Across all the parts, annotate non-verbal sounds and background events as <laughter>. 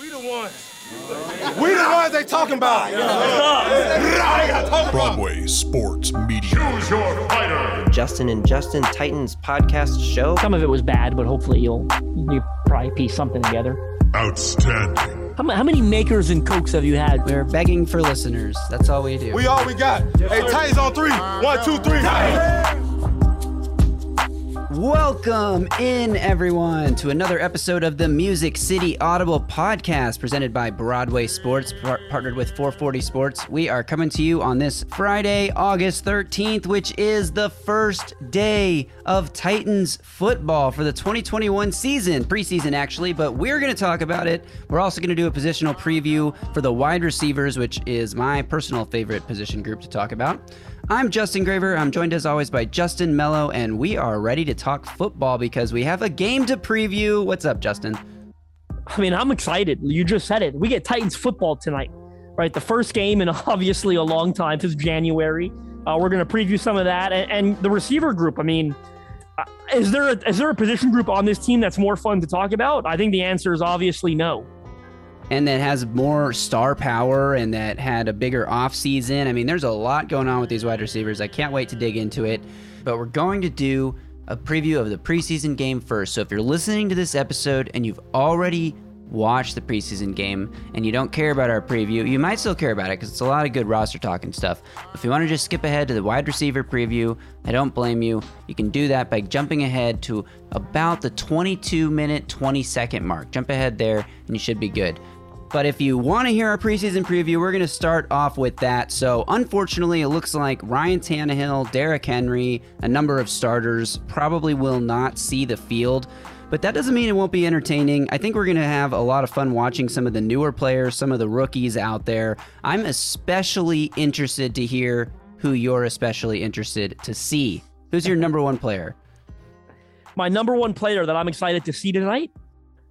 We the ones. We the ones they talking about. Broadway Sports Media. Choose your fighter. Justin and Justin Titans podcast show. Some of it was bad, but hopefully you'll you probably piece something together. Outstanding. How, how many makers and cokes have you had? We're begging for listeners. That's all we do. We all we got. Hey, Titans on three. Uh, One, two, three. Welcome in, everyone, to another episode of the Music City Audible podcast presented by Broadway Sports, par- partnered with 440 Sports. We are coming to you on this Friday, August 13th, which is the first day of Titans football for the 2021 season, preseason actually, but we're going to talk about it. We're also going to do a positional preview for the wide receivers, which is my personal favorite position group to talk about. I'm Justin Graver. I'm joined as always by Justin Melo, and we are ready to talk football because we have a game to preview. What's up, Justin? I mean, I'm excited. You just said it. We get Titans football tonight, right? The first game in <laughs> obviously a long time since January. Uh, we're going to preview some of that and, and, the receiver group. I mean, uh, is there a, is there a position group on this team that's more fun to talk about? I think the answer is obviously no and that has more star power and that had a bigger offseason. I mean, there's a lot going on with these wide receivers. I can't wait to dig into it. But we're going to do a preview of the preseason game first. So if you're listening to this episode and you've already watched the preseason game and you don't care about our preview, you might still care about it because it's a lot of good roster talk and stuff. If you want to just skip ahead to the wide receiver preview, I don't blame you. You can do that by jumping ahead to about the 22 minute, 20 second mark. Jump ahead there and you should be good. But if you want to hear our preseason preview, we're going to start off with that. So, unfortunately, it looks like Ryan Tannehill, Derrick Henry, a number of starters probably will not see the field. But that doesn't mean it won't be entertaining. I think we're going to have a lot of fun watching some of the newer players, some of the rookies out there. I'm especially interested to hear who you're especially interested to see. Who's your number one player? My number one player that I'm excited to see tonight?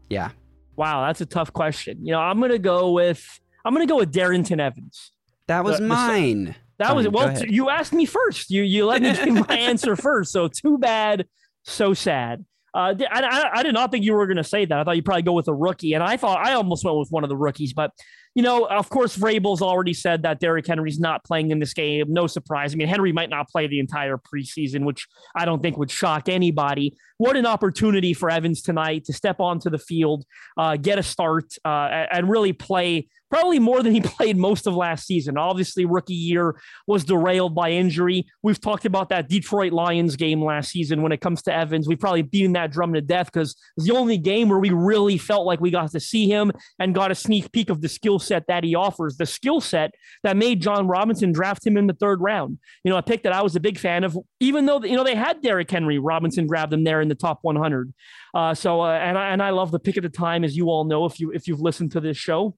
Yeah. Wow, that's a tough question. You know, I'm gonna go with I'm gonna go with Darrynton Evans. That was the, mine. The, that was well. You asked me first. You you let me give my <laughs> answer first. So too bad, so sad. Uh, I, I, I, did not think you were going to say that. I thought you'd probably go with a rookie, and I thought I almost went with one of the rookies. But you know, of course, Vrabel's already said that Derrick Henry's not playing in this game. No surprise. I mean, Henry might not play the entire preseason, which I don't think would shock anybody. What an opportunity for Evans tonight to step onto the field, uh, get a start, uh, and really play probably more than he <laughs> played most of last season. Obviously, rookie year was derailed by injury. We've talked about that Detroit Lions game last season when it comes to Evans. We've probably beaten that drum to death because it's the only game where we really felt like we got to see him and got a sneak peek of the skill set that he offers, the skill set that made Jon Robinson draft him in the third round. You know, a pick that I was a big fan of, even though, you know, they had Derrick Henry, Robinson grabbed him there in the top 100. Uh, so, uh, and I, and I love the pick at the time, as you all know, if you, if you've listened to this show.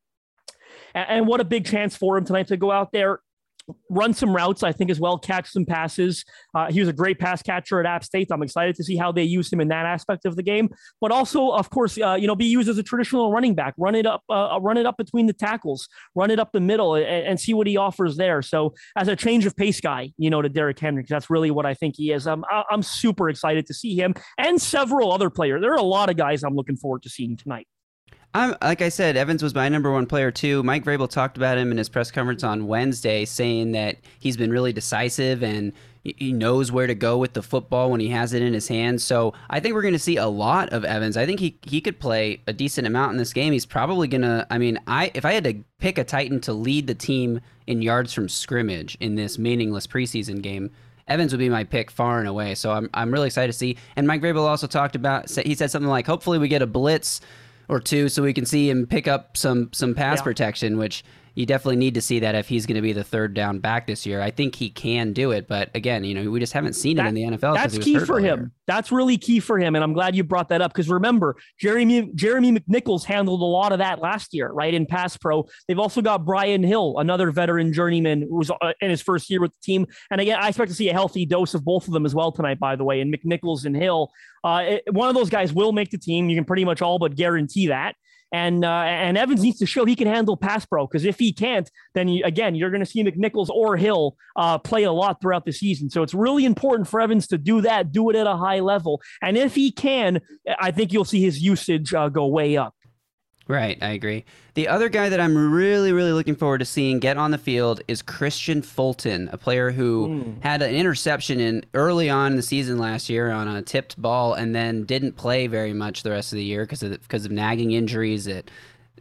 And what a big chance for him tonight to go out there run some routes, I think, as well, catch some passes. Uh, he was a great pass catcher at App State. I'm excited to see how they use him in that aspect of the game. But also, of course, uh, you know, be used as a traditional running back. Run it up, uh, run it up between the tackles, run it up the middle, and, and, see what he offers there. So, as a change of pace guy, you know, to Derrick Henry, that's really what I think he is. I'm I'm super excited to see him and several other players. There are a lot of guys I'm looking forward to seeing tonight. I'm like I said, Evans was my number one player too. Mike Vrabel talked about him in his press conference on Wednesday, saying that he's been really decisive and he knows where to go with the football when he has it in his hands. So I think we're going to see a lot of Evans. I think he he could play a decent amount in this game. He's probably going to. I mean, I if I had to pick a Titan to lead the team in yards from scrimmage in this meaningless preseason game. Evans would be my pick far and away. So I'm, I'm really excited to see. And Mike Vrabel also talked about, he said something like, hopefully we get a blitz or two so we can see him pick up some some pass yeah. protection, which you definitely need to see that if he's going to be the third down back this year. I think he can do it, but again, you know, we just haven't seen that, it in the NFL. That's key for him. That's really key for him, and I'm glad you brought that up because remember, Jeremy Jeremy McNichols handled a lot of that last year, right in pass pro. They've also got Brian Hill, another veteran journeyman who was uh, in his first year with the team, and again, I expect to see a healthy dose of both of them as well tonight. By the way, and McNichols and Hill, uh, it, one of those guys will make the team. You can pretty much all but guarantee that. And uh, and Evans needs to show he can handle pass pro because if he can't, then again you're going to see McNichols or Hill uh, play a lot throughout the season. So it's really important for Evans to do that, do it at a high level, and if he can, I think you'll see his usage uh, go way up. Right, I agree. The other guy that I'm really, really looking forward to seeing get on the field is Kristian Fulton, a player who hmm. had an interception in early on in the season last year on a tipped ball, and then didn't play very much the rest of the year because of because of nagging injuries that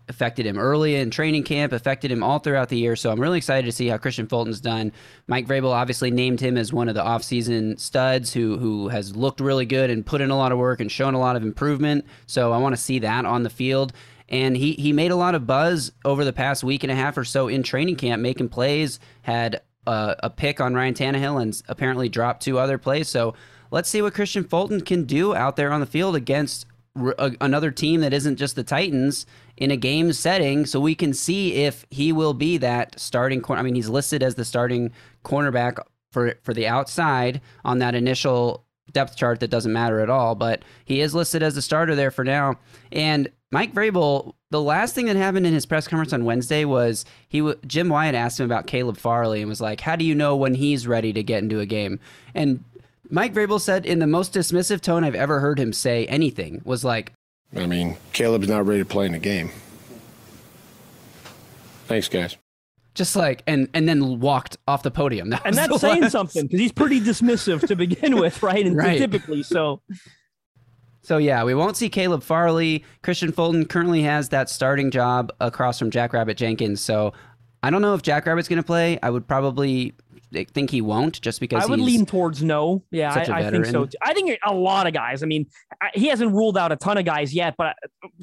affected him early in training camp, affected him all throughout the year. So I'm really excited to see how Kristian Fulton's done. Mike Vrabel obviously named him as one of the offseason studs who who has looked really good and put in a lot of work and shown a lot of improvement. So I want to see that on the field. And he, he made a lot of buzz over the past week and a half or so in training camp, making plays, had a, a pick on Ryan Tannehill and apparently dropped two other plays. So let's see what Kristian Fulton can do out there on the field against another team that isn't just the Titans in a game setting, so we can see if he will be that starting corner. I mean, he's listed as the starting cornerback for for the outside on that initial depth chart that doesn't matter at all, but he is listed as the starter there for now. And Mike Vrabel, the last thing that happened in his press conference on Wednesday was he w- Jim Wyatt asked him about Caleb Farley and was like, "How do you know when he's ready to get into a game?" And Mike Vrabel said in the most dismissive tone I've ever heard him say anything was like, I mean, Caleb's not ready to play in a game. Thanks, guys. just like and and then walked off the podium. <laughs> That And that's saying last- something because he's pretty dismissive to begin with, right? And <laughs> Right. typically, so So yeah, we won't see Caleb Farley. Kristian Fulton currently has that starting job across from Jackrabbit Jenkins. So I don't know if Jackrabbit's going to play. I would probably think he won't, just because I would lean towards no. Yeah, I, I think so. Too. I think a lot of guys. I mean, I, he hasn't ruled out a ton of guys yet, but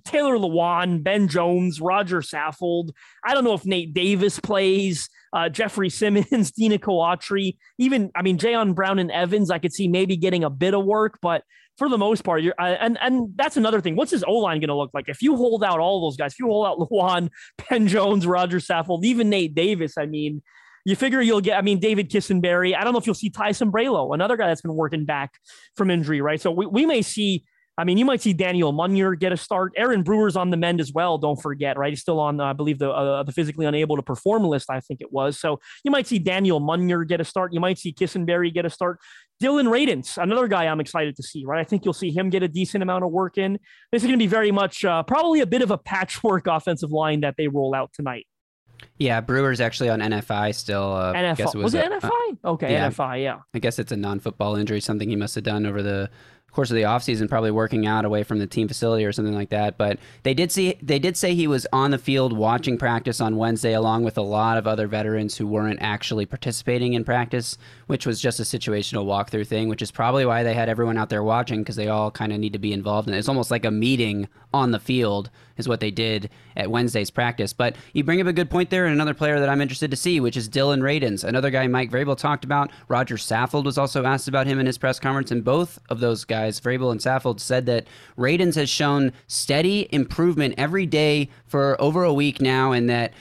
Taylor Lewan, Ben Jones, Roger Saffold. I don't know if Nate Davis plays. Uh, Jeffrey Simmons, <laughs> Denico Autry, even I mean, Jayon Brown and Evans. I could see maybe getting a bit of work, but for the most part, you're and and that's another thing. What's his O line going to look like if you hold out all those guys? If you hold out <laughs> Lewan, Ben Jones, Roger Saffold, even Nate Davis. I mean, you figure you'll get, I mean, David Quessenberry. I don't know if you'll see Ty Sambrailo, another guy that's been working back from injury, right? So we, we may see, I mean, you might see Daniel Munyer get a start. Aaron Brewer's on the mend as well. Don't forget, right? He's still on, uh, I believe, the uh, the physically unable to perform list, I think it was. So you might see Daniel Munyer get a start. You might see Quessenberry get a start. Dillon Radunz, another guy I'm excited to see, right? I think you'll see him get a decent amount of work in. This is going to be very much, uh, probably a bit of a patchwork <laughs> offensive line that they roll out tonight. Yeah, Brewer's actually on NFI still. Uh, I guess NFL. Was, it a- NFI? okay, yeah. NFI, yeah. I guess it's a non-football injury, something he must have done over the course of the offseason, probably working out away from the team facility or something like that. But they did see they did say he was on the field watching practice on Wednesday, along with a lot of other veterans who weren't actually participating in practice, which was just a situational walkthrough thing, which is probably why they had everyone out there watching because they all kind of need to be involved in it. It's almost like a meeting on the field is what they did at Wednesday's practice. But you bring up a good point there, and another player that I'm interested to see, which is Dillon Radunz, another guy Mike Vrabel talked about. Roger Saffold was also asked about him in his press conference, and both of those guys, Vrabel and Saffold, said that Radunz has shown steady improvement every day for over a week now, and that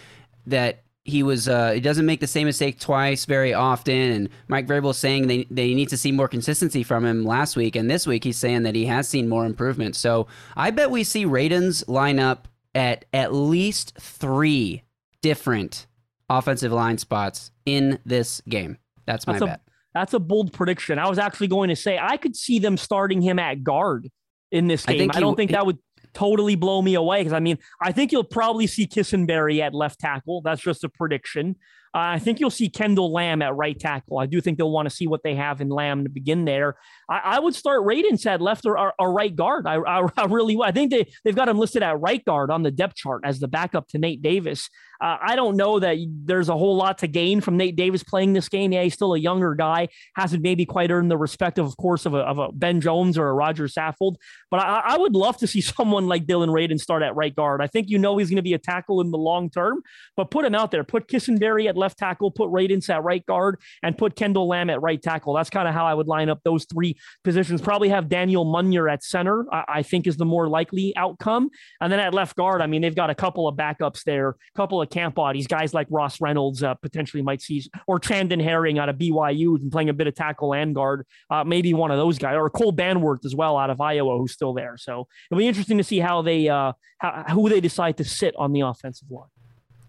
that he was uh, he doesn't make the same mistake twice very often. And Mike Vrabel is saying they they need to see more consistency from him last week, and this week he's saying that he has seen more improvement. So I bet we see Radunz line up at at least three different offensive line spots in this game. That's my That's a bet. That's a bold prediction. I was actually going to say I could see them starting him at guard in this I game. think I, don't w- think that would totally blow me away because I mean I think you'll probably see Quessenberry at left tackle. That's just a prediction. Uh, I think you'll see Kendall Lamb at right tackle. I do think they'll want to see what they have in Lamb to begin there. I, I would start Radunz at left or, or, or right guard. I, I, <laughs> I really I think they they've got him listed at right guard on the depth chart as the backup to Nate Davis. Uh, I don't know that there's a whole lot to gain from Nate Davis playing this game. Yeah, he's still a younger guy, hasn't maybe quite earned the respect of, of course, of a, of a Ben Jones or a Roger Saffold. But I, I would love to see <laughs> someone like Dillon Radunz start at right guard. I think you know he's going to be a tackle in the long term, but put him out there. Put Kissenberry at left tackle, put Radunz at right guard, and put Kendall Lamb at right tackle. That's kind of how I would line up those three positions. Probably have Daniel Munyer at center, I, I think is the more likely outcome. And then at left guard, I mean, they've got a couple of backups there, a couple of camp bodies, guys like Ross Reynolds uh, potentially might see, or Chandon Herring out of BYU and playing a bit of tackle and guard, uh, maybe one of those guys, or Cole Banwart as well out of Iowa, who's still there. So it'll be interesting to see how they, uh, how, who they decide to sit on the offensive line.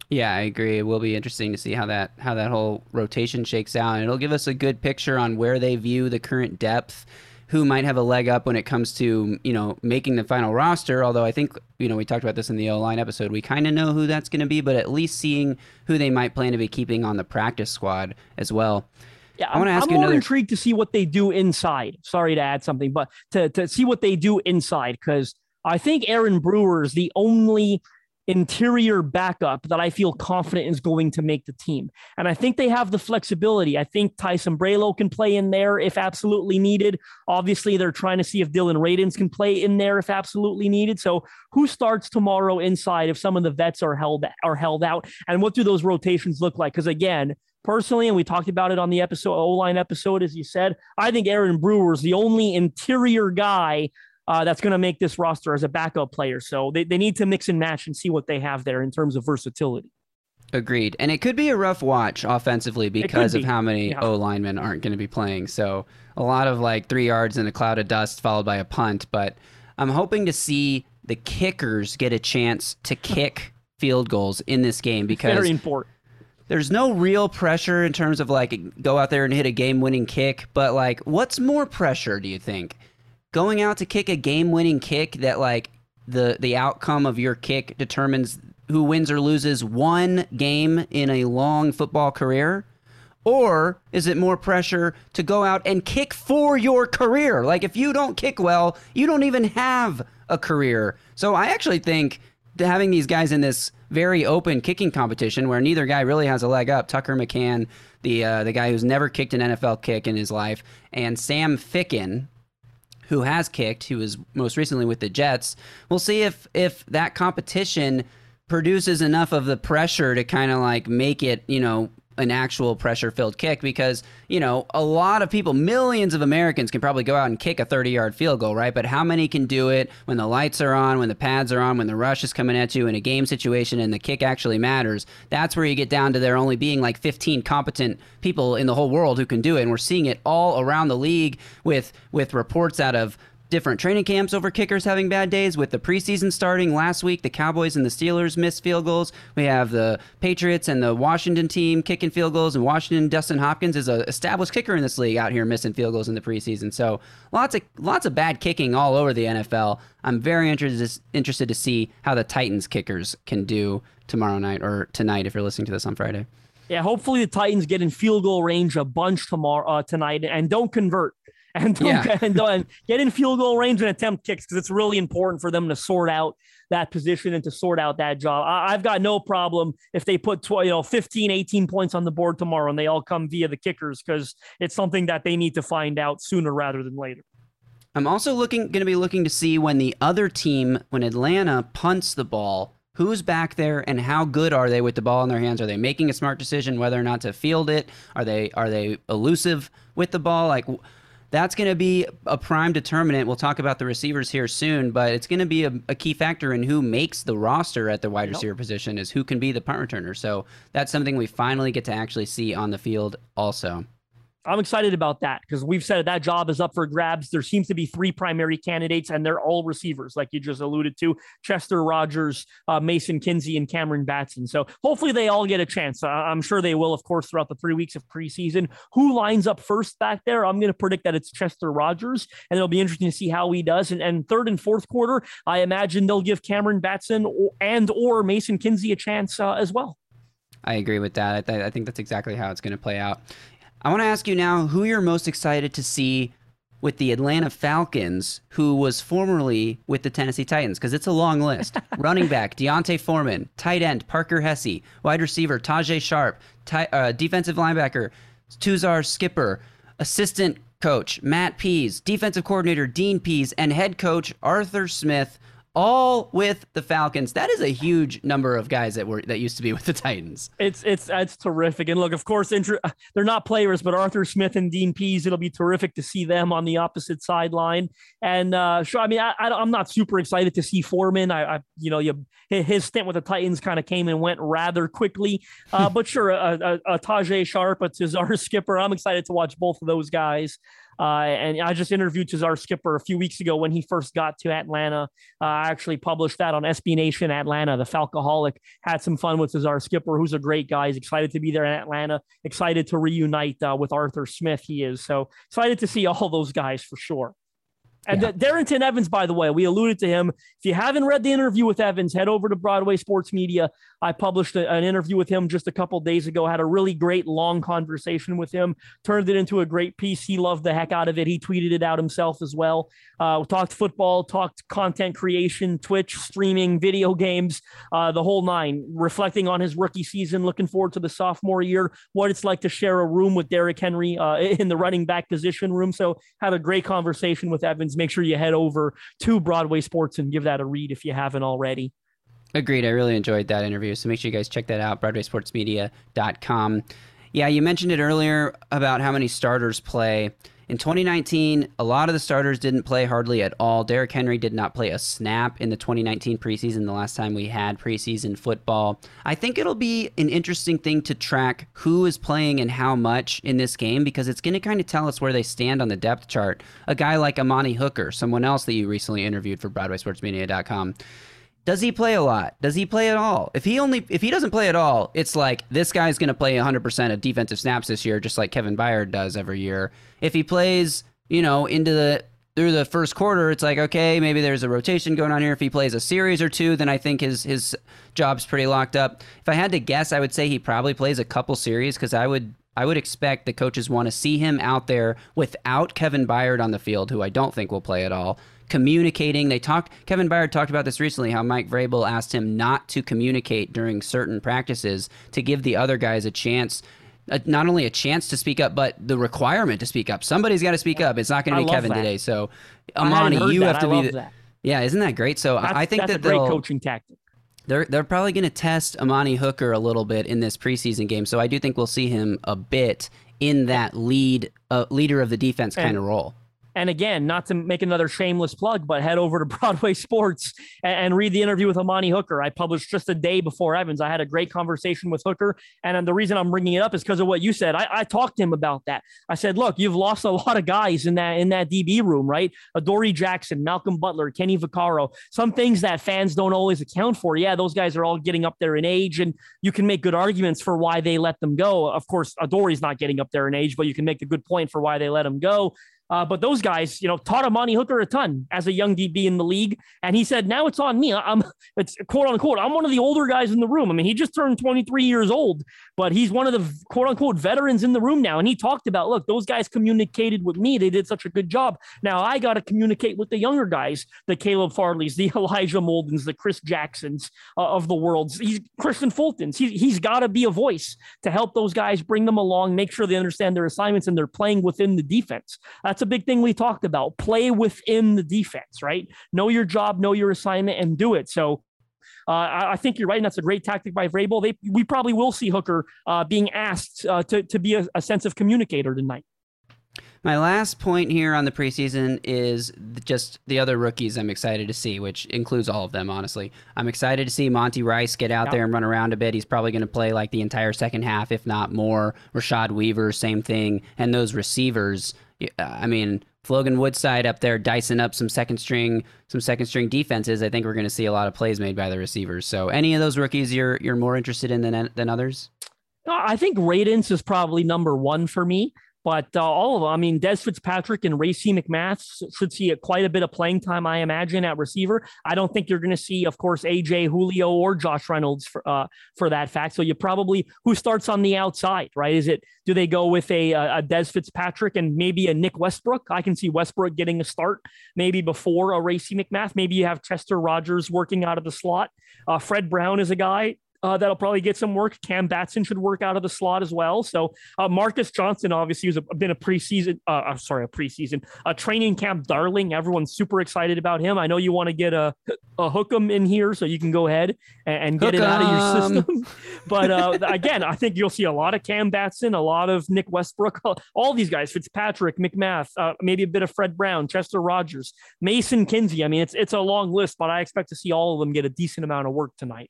Yeah, I agree. It will be interesting to see how that how that whole rotation shakes out, and it'll give us a good picture on where they view the current depth who might have a leg up when it comes to you know making the final roster. Although I think you know we talked about this in the O line episode, we kind of know who that's going to be, but at least seeing who they might plan to be keeping on the practice squad as well. Yeah, I wanna ask I'm you more another- intrigued to see what they do inside. Sorry to add something, but to to see what they do inside because I think Aaron Brewer is the only interior backup that I feel confident is going to make the team. And I think they have the flexibility. I think Ty Sambrailo can play in there if absolutely needed. Obviously, they're trying to see if Dillon Radunz can play in there if absolutely needed. So, who starts tomorrow inside if some of the vets are held are held out, and what do those rotations look like? Because again, personally, and we talked about it on the episode O line episode, as you said, I think Aaron Brewer is the only interior guy uh, that's going to make this roster as a backup player. So they, they need to mix and match and see what they have there in terms of versatility. Agreed. And it could be a rough watch offensively because of be. how many Yeah. O linemen aren't going to be playing. So a lot of like three yards in a cloud of dust followed by a punt. But I'm hoping to see the kickers get a chance to kick field goals in this game because Very important. there's no real pressure in terms of like go out there and hit a game winning kick. But like, what's more pressure, do you think? Going out to kick a game winning kick that like the the outcome of your kick determines who wins or loses one game in a long football career? Or is it more pressure to go out and kick for your career? Like if you don't kick well, you don't even have a career. So I actually think having these guys in this very open kicking competition where neither guy really has a leg up, Tucker McCann, the uh, the guy who's never kicked an NFL kick in his life, and Sam Ficken, who has kicked, who was most recently with the Jets. We'll see if if that competition produces enough of the pressure to kind of like make it, you know, an actual pressure filled kick because, you know, a lot of people, millions of Americans can probably go out and kick a 30 yard field goal, right? But how many can do it when the lights are on, when the pads are on, when the rush is coming at you in a game situation and the kick actually matters? That's where you get down to there only being like 15 competent people in the whole world who can do it. And we're seeing it all around the league with with reports out of different training camps over kickers having bad days with the preseason starting last week the cowboys and the steelers missed field goals. We have the patriots and the washington team kicking field goals and washington dustin hopkins is a established kicker in this league out here missing field goals in the preseason. So lots of lots of bad kicking all over the nfl i'm very interested interested to see how the titans kickers can do tomorrow night or tonight if you're listening to this on friday. Yeah, hopefully the Titans get in field goal range a bunch tomorrow uh, tonight and don't convert. And, don't, Yeah. and, don't- and get in field goal range and attempt kicks because it's really important for them to sort out that position and to sort out that job. I, I've got no problem if they put tw- you know 15, 18 points on the board tomorrow and they all come via the kickers because it's something that they need to find out sooner rather than later. I'm also looking going to be looking to see when the other team, when Atlanta punts the ball, who's back there and how good are they with the ball in their hands? Are they making a smart decision whether or not to field it? Are they are they elusive with the ball? Like that's going to be a prime determinant. We'll talk about the receivers here soon, but it's going to be a, a key factor in who makes the roster at the wide receiver position is who can be the punt returner. So that's something we finally get to actually see on the field also. I'm excited about that because we've said that job is up for grabs. There seems to be three primary candidates, and they're all receivers, like you just alluded to Chester Rogers, uh, Mason Kinsey, and Cameron Batson. So hopefully they all get a chance. Uh, I'm sure they will, of course, throughout the three weeks of preseason. Who lines up first back there? I'm going to predict that it's Chester Rogers, and it'll be interesting to see how he does. And, and third and fourth quarter, I imagine they'll give Cameron Batson and or Mason Kinsey a chance uh, as well. I agree with that. I, th- I think that's exactly how it's going to play out. I want to ask you now who you're most excited to see with the Atlanta Falcons, who was formerly with the Tennessee Titans, because it's a long list. <laughs> Running back D'Onta Foreman, tight end Parker Hesse, wide receiver Tajae Sharpe, uh, defensive linebacker Tuzar Skipper, assistant coach Matt Pees, defensive coordinator Dean Pees, and head coach Arthur Smith. All with the Falcons. That is a huge number of guys that were that used to be with the Titans. It's it's it's terrific. And look, of course, inter- they're not players, but Arthur Smith and Dean Pees. It'll be terrific to see them on the opposite sideline. And uh, sure, I mean, I, I, am not super excited to see Foreman. I, I you know, you, his stint with the Titans kind of came and went rather quickly. <laughs> Uh, but sure, a, a, a Tajae Sharpe, a Tuzar Skipper. I'm excited to watch both of those guys. Uh, and I just interviewed Tuzar Skipper a few weeks ago when he first got to Atlanta. Uh, I actually published that on SB Nation Atlanta. The Falcoholic had some fun with Tuzar Skipper, who's a great guy. He's excited to be there in Atlanta, excited to reunite uh, with Arthur Smith. He is so excited to see all those guys for sure. And yeah. Darrynton Evans, by the way, we alluded to him. If you haven't read the interview with Evans, head over to Broadway Sports Media. I published a, an interview with him just a couple days ago. Had a really great long conversation with him. Turned it into a great piece. He loved the heck out of it. He tweeted it out himself as well. Uh, talked football, talked content creation, Twitch streaming, video games, uh, the whole nine. Reflecting on his rookie season, looking forward to the sophomore year, what it's like to share a room with Derrick Henry uh, <laughs> in the running back position room. So had a great conversation with Evans make sure you head over to Broadway Sports and give that a read if you haven't already. Agreed. I really enjoyed that interview. So make sure you guys check that out, BroadwaySportsMedia.com. Yeah, you mentioned it earlier about how many starters play. In 2019, a lot of the starters didn't play hardly at all. Derrick Henry did not play a snap in the 2019 preseason, the last time we had preseason football. I think it'll be an interesting thing to track who is playing and how much in this game because it's going to kind of tell us where they stand on the depth chart. A guy like Amani Hooker, someone else that you recently interviewed for BroadwaySportsMedia.com. Does he play a lot? Does he play at all? If he only if he doesn't play at all, it's like this guy's going to play 100% of defensive snaps this year just like Kevin Byard does every year. If he plays, you know, into the through the first quarter, it's like okay, maybe there's a rotation going on here. If he plays a series or two, then I think his his job's pretty locked up. If I had to guess, I would say he probably plays a couple series cuz I would I would expect the coaches want to see him out there without Kevin Byard on the field, who I don't think will play at all communicating. They talked. Kevin Byard talked about this recently. How Mike Vrabel asked him not to communicate during certain practices to give the other guys a chance. Uh, not only a chance to speak up, but the requirement to speak up. Somebody's got to speak up. It's not going to be Kevin that. today. So, Amani, you that. have to I be. The, that. yeah, isn't that great? So that's, I think that's that a great coaching tactic. They're they're probably going to test Amani Hooker a little bit in this preseason game. So I do think we'll see him a bit in that lead uh, leader of the defense kind of role. And again, not to make another shameless plug, but head over to <laughs> Broadway Sports and, and, read the interview with Amani Hooker. I published just a day before Evans. I had a great conversation with Hooker. And the reason I'm bringing it up is because of what you said. I, I, talked to him about that. I said, look, you've lost a <laughs> lot of guys in that in that DB room, right? Adoree Jackson, Malcolm Butler, Kenny Vaccaro, some things that fans don't always account for. Yeah, those guys are all getting up there in age, and you can make good arguments for why they let them go. Of course, Adoree's not getting up there in age, but you can make a good point for why they let him go. Uh, but those guys, you know, taught Amani Hooker a ton as a young DB in the league. And he said, now it's on me. I'm, <laughs> it's quote unquote, I'm one of the older guys in the room. I mean, he just turned 23 years old, but he's one of the quote unquote veterans in the room now. And he talked about, look, those guys communicated with me. They did such a good job. Now I got to communicate with the younger guys, the Caleb Farleys, the <laughs> Elijah Moldens, the Chris Jacksons uh, of the world. He's Kristian Fultons. He, he's got to be a voice to help those guys, bring them along, make sure they understand their assignments and they're playing within the defense. That's that's a big thing we talked about. Play within the defense, right? Know your job, know your assignment, and do it. So uh, I, I, think you're right, and that's a great tactic by Vrabel. They, we probably will see Hooker uh, being asked uh, to, to be a, a sense of communicator tonight. My last point here on the preseason is just the other rookies I'm excited to see, which includes all of them, honestly. I'm excited to see Monty Rice get out there and run around a bit. He's probably going to play like the entire second half, if not more. Rashad Weaver, same thing. And those receivers, I mean, Logan Woodside up there dicing up some second string, some second string defenses. I think we're going to see a lot of plays made by the receivers. So, any of those rookies you're you're more interested in than than others? Uh, I think Radunz is probably number one for me. But uh, all of them, I mean, Dez Fitzpatrick and Racey McMath should see quite a bit of playing time, I imagine, at receiver. I don't think you're going to see, of course, AJ Julio or Josh Reynolds for, uh, for that fact. So you probably who starts on the outside, right? Is it do they go with a, a Dez Fitzpatrick and maybe a Nick Westbrook? I can see Westbrook getting a start maybe before a Racey McMath. Maybe you have Chester Rogers working out of the slot. Uh, Fred Brown is a guy uh, that'll probably get some work. Cam Batson should work out of the slot as well. So uh, Marcus Johnson obviously has been a preseason, uh, uh, sorry, a preseason, a training camp darling. Everyone's super excited about him. I know you want to get a, a him in here, so you can go ahead and, and get it out of your system. <laughs> but uh, again, I think you'll see a lot of Cam Batson, a lot of Nick Westbrook, <laughs> all these guys, Fitzpatrick, McMath, uh, maybe a bit of Fred Brown, Chester Rogers, Mason Kinsey. I mean, it's it's a long list, but I expect to see all of them get a decent amount of work tonight.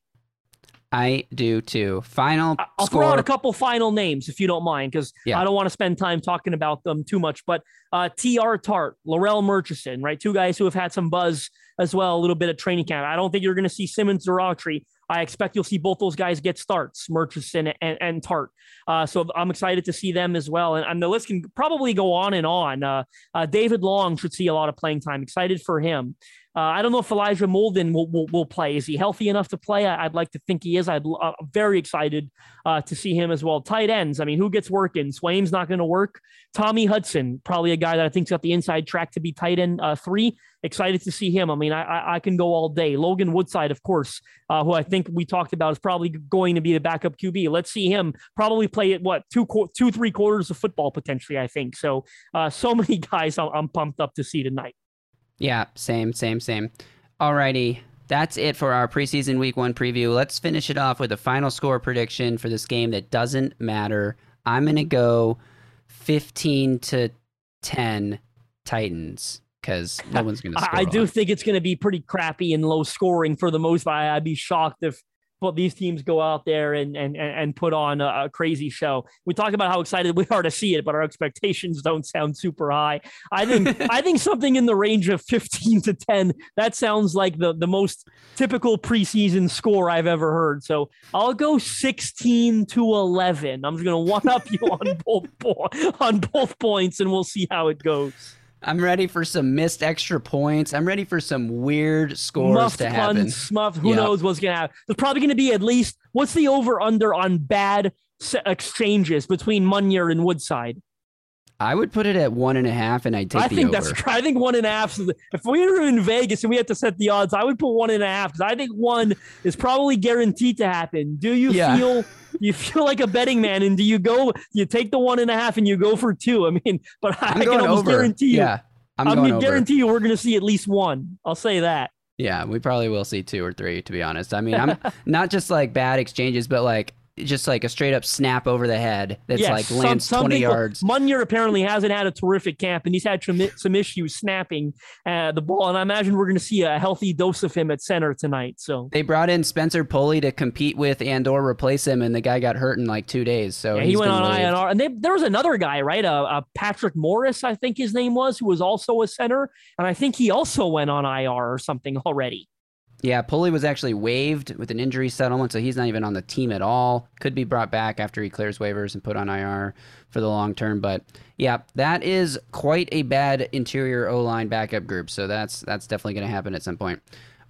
I do too. Final I'll score. throw out a couple final names if you don't mind, because Yeah. I don't want to spend time talking about them too much. But uh, Teair Tart, Larrell Murchison, right? Two guys who have had some buzz as well, a little bit of training camp. I don't think you're going to see Simmons or Autry. I expect you'll see both those guys get starts, Murchison and, and Tart. Uh, so I'm excited to see them as well. And, and the list can probably go on and on. Uh, uh, David Long should see a lot of playing time. Excited for him. Uh, I don't know if Elijah Molden will, will, will play. Is he healthy enough to play? I, would like to think he is. I'm uh, very excited uh, to see him as well. Tight ends. I mean, who gets working? Swaim's not going to work. Tommy Hudson, probably a guy that I think's got the inside track to be tight end uh, three. Excited to see him. I mean, I, I, I can go all day. Logan Woodside, of course, uh, who I think we talked about is probably going to be the backup QB. Let's see him probably play at what two, two, three quarters of football potentially. I think so. Uh, so <laughs> many guys I'm, I'm pumped up to see tonight. Yeah, same, same, same. Alrighty. That's it for our preseason week one preview. Let's finish it off with a final score prediction for this game that doesn't matter. I'm going to go 15 to 10 Titans because no one's going to score. I, I do think it's going to be pretty crappy and low scoring for the most part. I'd be shocked if but these teams go out there and and and put on a, a, crazy show. We talk about how excited we are to see it, but our expectations don't sound super high. I think <laughs> I think something in the range of 15 to 10. That sounds like the the most typical preseason score I've ever heard. So I'll go 16 to 11. I'm just going to one up you on <laughs> both on both points, and we'll see how it goes. I'm ready for some missed extra points. I'm ready for some weird scores muffed to happen. punts, muffed. Who Yep. knows what's gonna happen? There's probably gonna be at least what's the over under on bad exchanges between Munyer and Woodside. I would put it at one and a half, and I'd take I think over. that's. I think one and a half. If we were in Vegas and we had to set the odds, I would put one and a half because I think one is probably guaranteed to happen. Do you Yeah. feel? You feel like a betting man, and do you go? You take the one and a half, and you go for two. I mean, <laughs> but I I'm can almost over. guarantee you. Yeah, I'm I going over. guarantee you, we're going to see at least one. I'll say that. Yeah, we probably will see two or three, to be honest. I mean, <laughs> I'm not just like bad exchanges, but like just like a straight up snap over the head that's Yes, like lands some 20 people- yards. Munyer apparently hasn't had a terrific camp, and he's had some, some issues snapping uh, the ball. And I imagine we're going to see a healthy dose of him at center tonight. So They brought in Spencer Pulley to compete with and or replace him, and the guy got hurt in like two days. So yeah, he went on waived. INR, and they, there was another guy, right? Uh, uh, Patrick Morris, I think his name was, who was also a center, and I think he also went on IR or something already. Yeah, Pulley was actually waived with an injury settlement, so he's not even on the team at all. Could be brought back after he clears waivers and put on IR for the long term. But yeah, that is quite a bad interior O line backup group. So that's that's definitely going to happen at some point.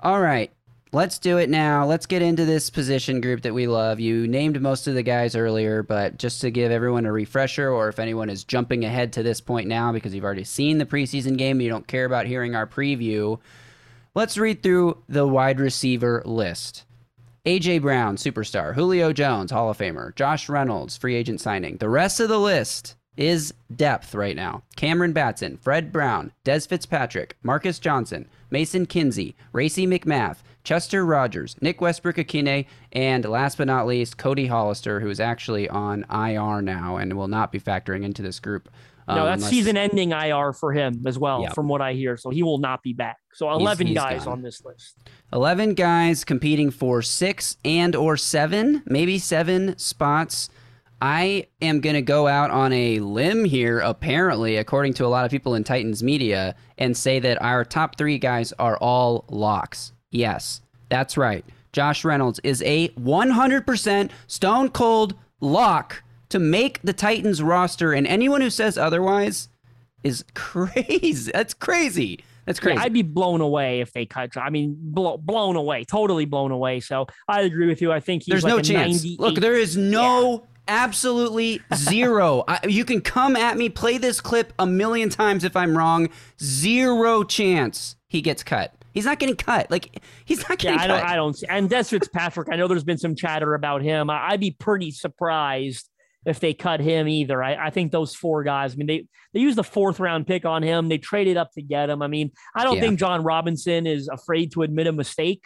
All right, let's do it now. Let's get into this position group that we love. You named most of the guys earlier, but just to give everyone a refresher, or if anyone is jumping ahead to this point now because you've already seen the preseason game and you don't care about hearing our preview. Let's read through the wide receiver list. AJ Brown, superstar. Julio Jones, Hall of Famer. Josh Reynolds, free agent signing. The rest of the list is depth right now. Cameron Batson, Fred Brown, Dez Fitzpatrick, Marcus Johnson, Mason Kinsey, Racey McMath, Chester Rogers, Nick Westbrook Ikhine, and last but not least, Cody Hollister, who is actually on IR now and will not be factoring into this group. No, um, that's unless- season-ending IR for him as well, Yep. from what I hear. So he will not be back. So eleven he's guys gone. on this list. 11 guys competing for six and or seven maybe seven spots i am going to go out on a limb here apparently according to a lot of people in titans media and say that our top three guys are all locks yes that's right josh reynolds is a 100% stone cold lock to make the titans roster and anyone who says otherwise is <laughs> crazy that's crazy that's crazy Yeah, I'd be blown away if they cut. I mean, blow, blown away, totally blown away. So I agree with you. I think he's There's like no chance. 98. Look, there is no absolutely zero. I, you can come at me, play this clip a million times if I'm wrong. Zero chance he gets cut. He's not getting cut. Like he's not Yeah, getting I cut. don't. I don't. see- And Dez Fitzpatrick. I know there's been some chatter about him. I, I'd be pretty surprised if they cut him either. I, I think those four guys. I mean, they they used the fourth round pick on him. They traded up to get him. I mean, I don't Yeah. think Jon Robinson is afraid to admit a mistake.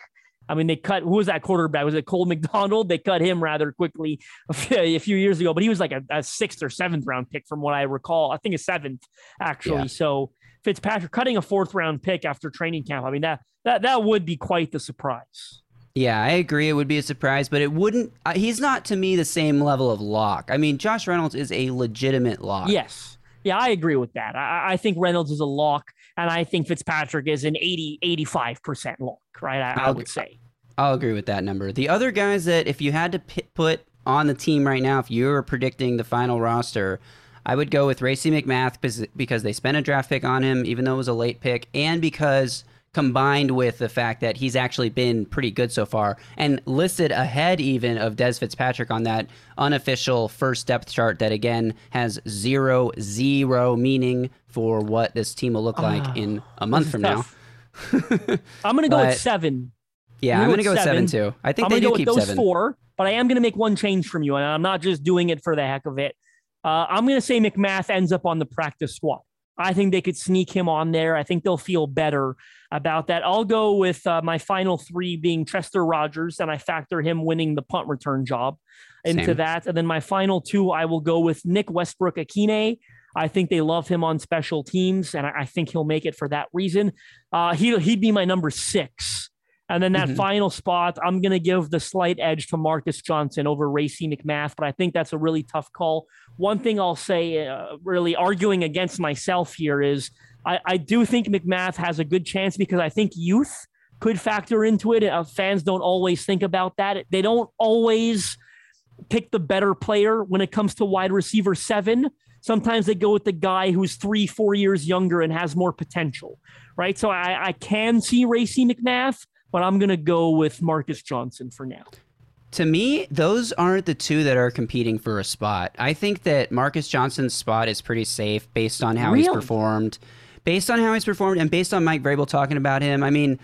I mean, they cut who was that quarterback? Was it Cole <laughs> McDonald? They cut him rather quickly a few, years ago, but he was like a, a sixth or seventh round pick from what I recall. I think a seventh actually. Yeah. So Fitzpatrick cutting a fourth round pick after training camp. I mean that that that would be quite the surprise. Yeah, I agree. It would be a surprise, but it wouldn't. Uh, he's not to me the same level of lock. I mean, Josh Reynolds is a legitimate lock. Yes. Yeah, I agree with that. I, I think Reynolds is a lock, and I think Fitzpatrick is an 80, 85% lock, right? I, I would say. I'll agree with that number. The other guys that, if you had to pi put on the team right now, if you were predicting the final roster, I would go with Racey McMath because they spent a draft pick on him, even though it was a late pick, and because combined with the fact that he's actually been pretty good so far and listed ahead even of Dez Fitzpatrick on that unofficial first depth chart that again has zero zero meaning for what this team will look like in a month from now. <laughs> I'm going to go But- with seven. Yeah, You I'm gonna go with seven, seven. too. I think I'm they gonna do go keep with those seven. four, but I am going to make one change from you, and I'm not just doing it for the heck of it. Uh, I'm going to say McMath ends up on the practice squad. I think they could sneak him on there. I think they'll feel better about that. I'll go with uh, my final three being Chester Rogers, and I factor him winning the punt return job into Same. that. And then my final two, I will go with Nick Westbrook Ikhine. I think they love him on special teams, and I, I think he'll make it for that reason. Uh, he, he'd be my number six. And then that Mhm. final spot, I'm going to give the slight edge to Marcus Johnson over Racey McMath, but I think that's a really tough call. One thing I'll say, uh, really arguing against myself here, is I, I do think McMath has a good chance because I think youth could factor into it. Uh, fans don't always think about that. They don't always pick the better player when it comes to wide receiver seven. Sometimes they go with the guy who's three, four years younger and has more potential, right? So I, I can see Racey McMath, but I'm going to go with Marcus Johnson for now. To me, those aren't the two that are competing for a spot. I think that Marcus Johnson's spot is pretty safe based on how he's performed. Based on how he's performed and based on Mike Vrabel talking about him, I mean,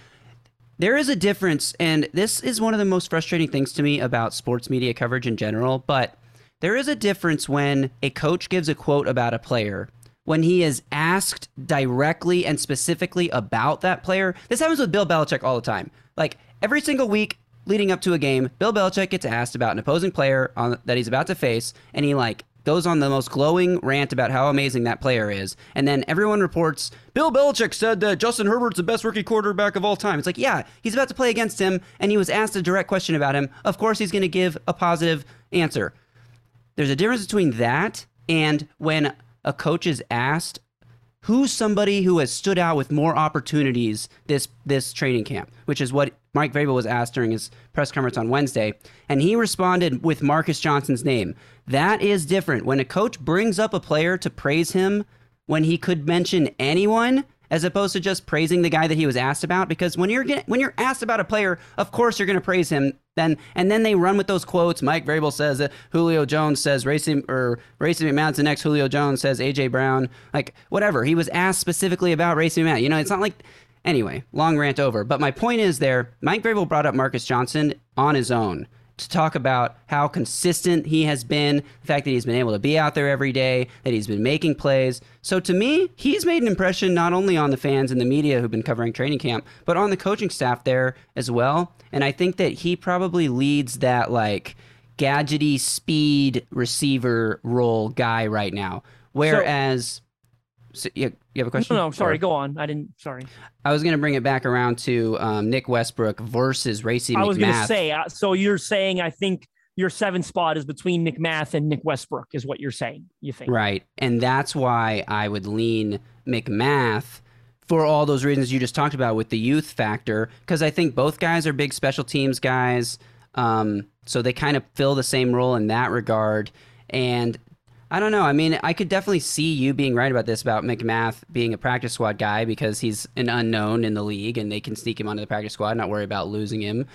there is a difference, and this is one of the most frustrating things to me about sports media coverage in general, but there is a difference when a coach gives a quote about a player when he is asked directly and specifically about that player. This happens with Bill Belichick all the time. Like every single week leading up to a game, Bill Belichick gets asked about an opposing player on, that he's about to face, and he like goes on the most glowing rant about how amazing that player is, and then everyone reports Bill Belichick said that Justin Herbert's the best rookie quarterback of all time. It's like, yeah, he's about to play against him, and he was asked a direct question about him. Of course, he's going to give a positive answer. There's a difference between that and when a coach is asked who's somebody who has stood out with more opportunities this this training camp, which is what Mike Vrabel was asked during his press conference on Wednesday, and he responded with Marcus Johnson's name. That is different. When a coach brings up a player to praise him when he could mention anyone as opposed to just praising the guy that he was asked about? Because when you're when you're asked about a player of course you're going to praise him then. And then they run with those quotes. Mike Vrabel says that Julio Jones says racing or racing McMahon's the next Julio Jones says AJ Brown. Like whatever. He was asked specifically about racing McMahon you know it's not like anyway long rant over. But my point is there Mike Vrabel brought up Marcus Johnson on his own to talk about how consistent he has been, the fact that he's been able to be out there every day, that he's been making plays. So to me, he's made an impression not only on the fans and the media who've been covering training camp, but on the coaching staff there as well. And I think that he probably leads that like gadgety speed receiver role guy right now. Whereas so, you, you have a question? No, no, I'm sorry. Or- Go on. I didn't. Sorry. I was going to bring it back around to um, Nick Westbrook versus Racey McMath. I was going to say. Uh, so you're saying I think your seven spot is between Nick Math and Nick Westbrook, is what you're saying. You think? Right. And that's why I would lean McMath for all those reasons you just talked about with the youth factor, because I think both guys are big special teams guys. Um, so they kind of fill the same role in that regard. And I don't know. I mean, I could definitely see you being right about this about McMath being a practice squad guy because he's an unknown in the league and they can sneak him onto the practice squad, not worry about losing him.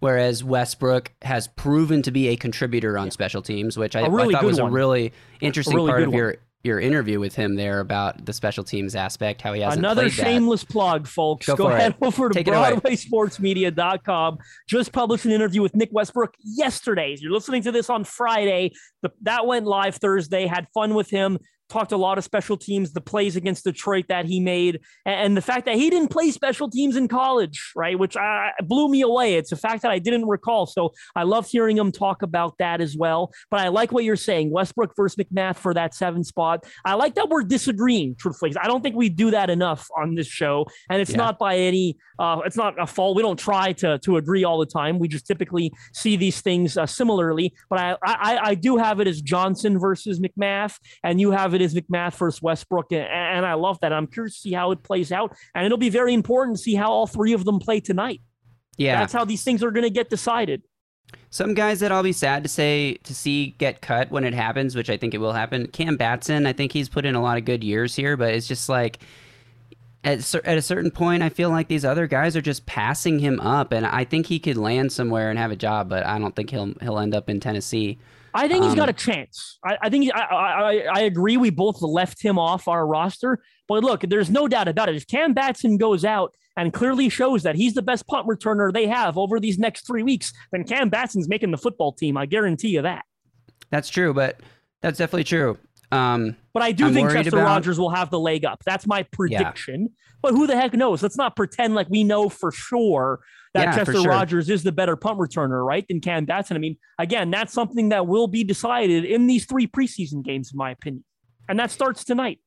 Whereas Westbrook has proven to be a contributor on special teams, which I, really I thought was one. a really interesting really part of your your interview with him there about the special teams aspect, how he hasn't Another played that. shameless plug, folks. Go Go, for ahead it. over to Take. BroadwaySportsMedia.com. Just published an interview with Nick Westbrook yesterday. You're listening to this on Friday. The, that went live Thursday. Had fun with him. Talked a lot of special teams, the plays against Detroit that he made, and the fact that he didn't play special teams in college, right? Which uh, blew me away. It's a fact that I didn't recall. So I loved hearing him talk about that as well. But I like what you're saying, Westbrook versus McMath for that seven spot. I like that we're disagreeing, truthfully. I don't think we do that enough on this show, and it's yeah. not by any, uh, it's not a fault. We don't try to to agree all the time. We just typically see these things uh, similarly. But I, I I do have it as Johnson versus McMath, and you have it as McMath versus Westbrook, and, and I love that. I'm curious to see how it plays out, and it'll be very important to see how all three of them play tonight. Yeah, that's how these things are going to get decided. Some guys that I'll be sad to say to see get cut when it happens, which I think it will happen. Cam Batson, I think he's put in a lot of good years here, but it's just like at, at a certain point, I feel like these other guys are just passing him up, and I think he could land somewhere and have a job, but I don't think he'll he'll end up in Tennessee. I think he's got um, a chance. I, I think I, I, I agree. We both left him off our roster, but look, there's no doubt about it. If Cam Batson goes out and clearly shows that he's the best punt returner they have over these next three weeks, then Cam Batson's making the football team. I guarantee you that. That's true, but that's definitely true. Um, but I do I'm think Chester about... Rogers will have the leg up. That's my prediction. Yeah. But who the heck knows? Let's not pretend like we know for sure that yeah, Chester sure. Rogers is the better punt returner, right, than Cam Batson. I mean, again, that's something that will be decided in these three preseason games, in my opinion. And that starts tonight.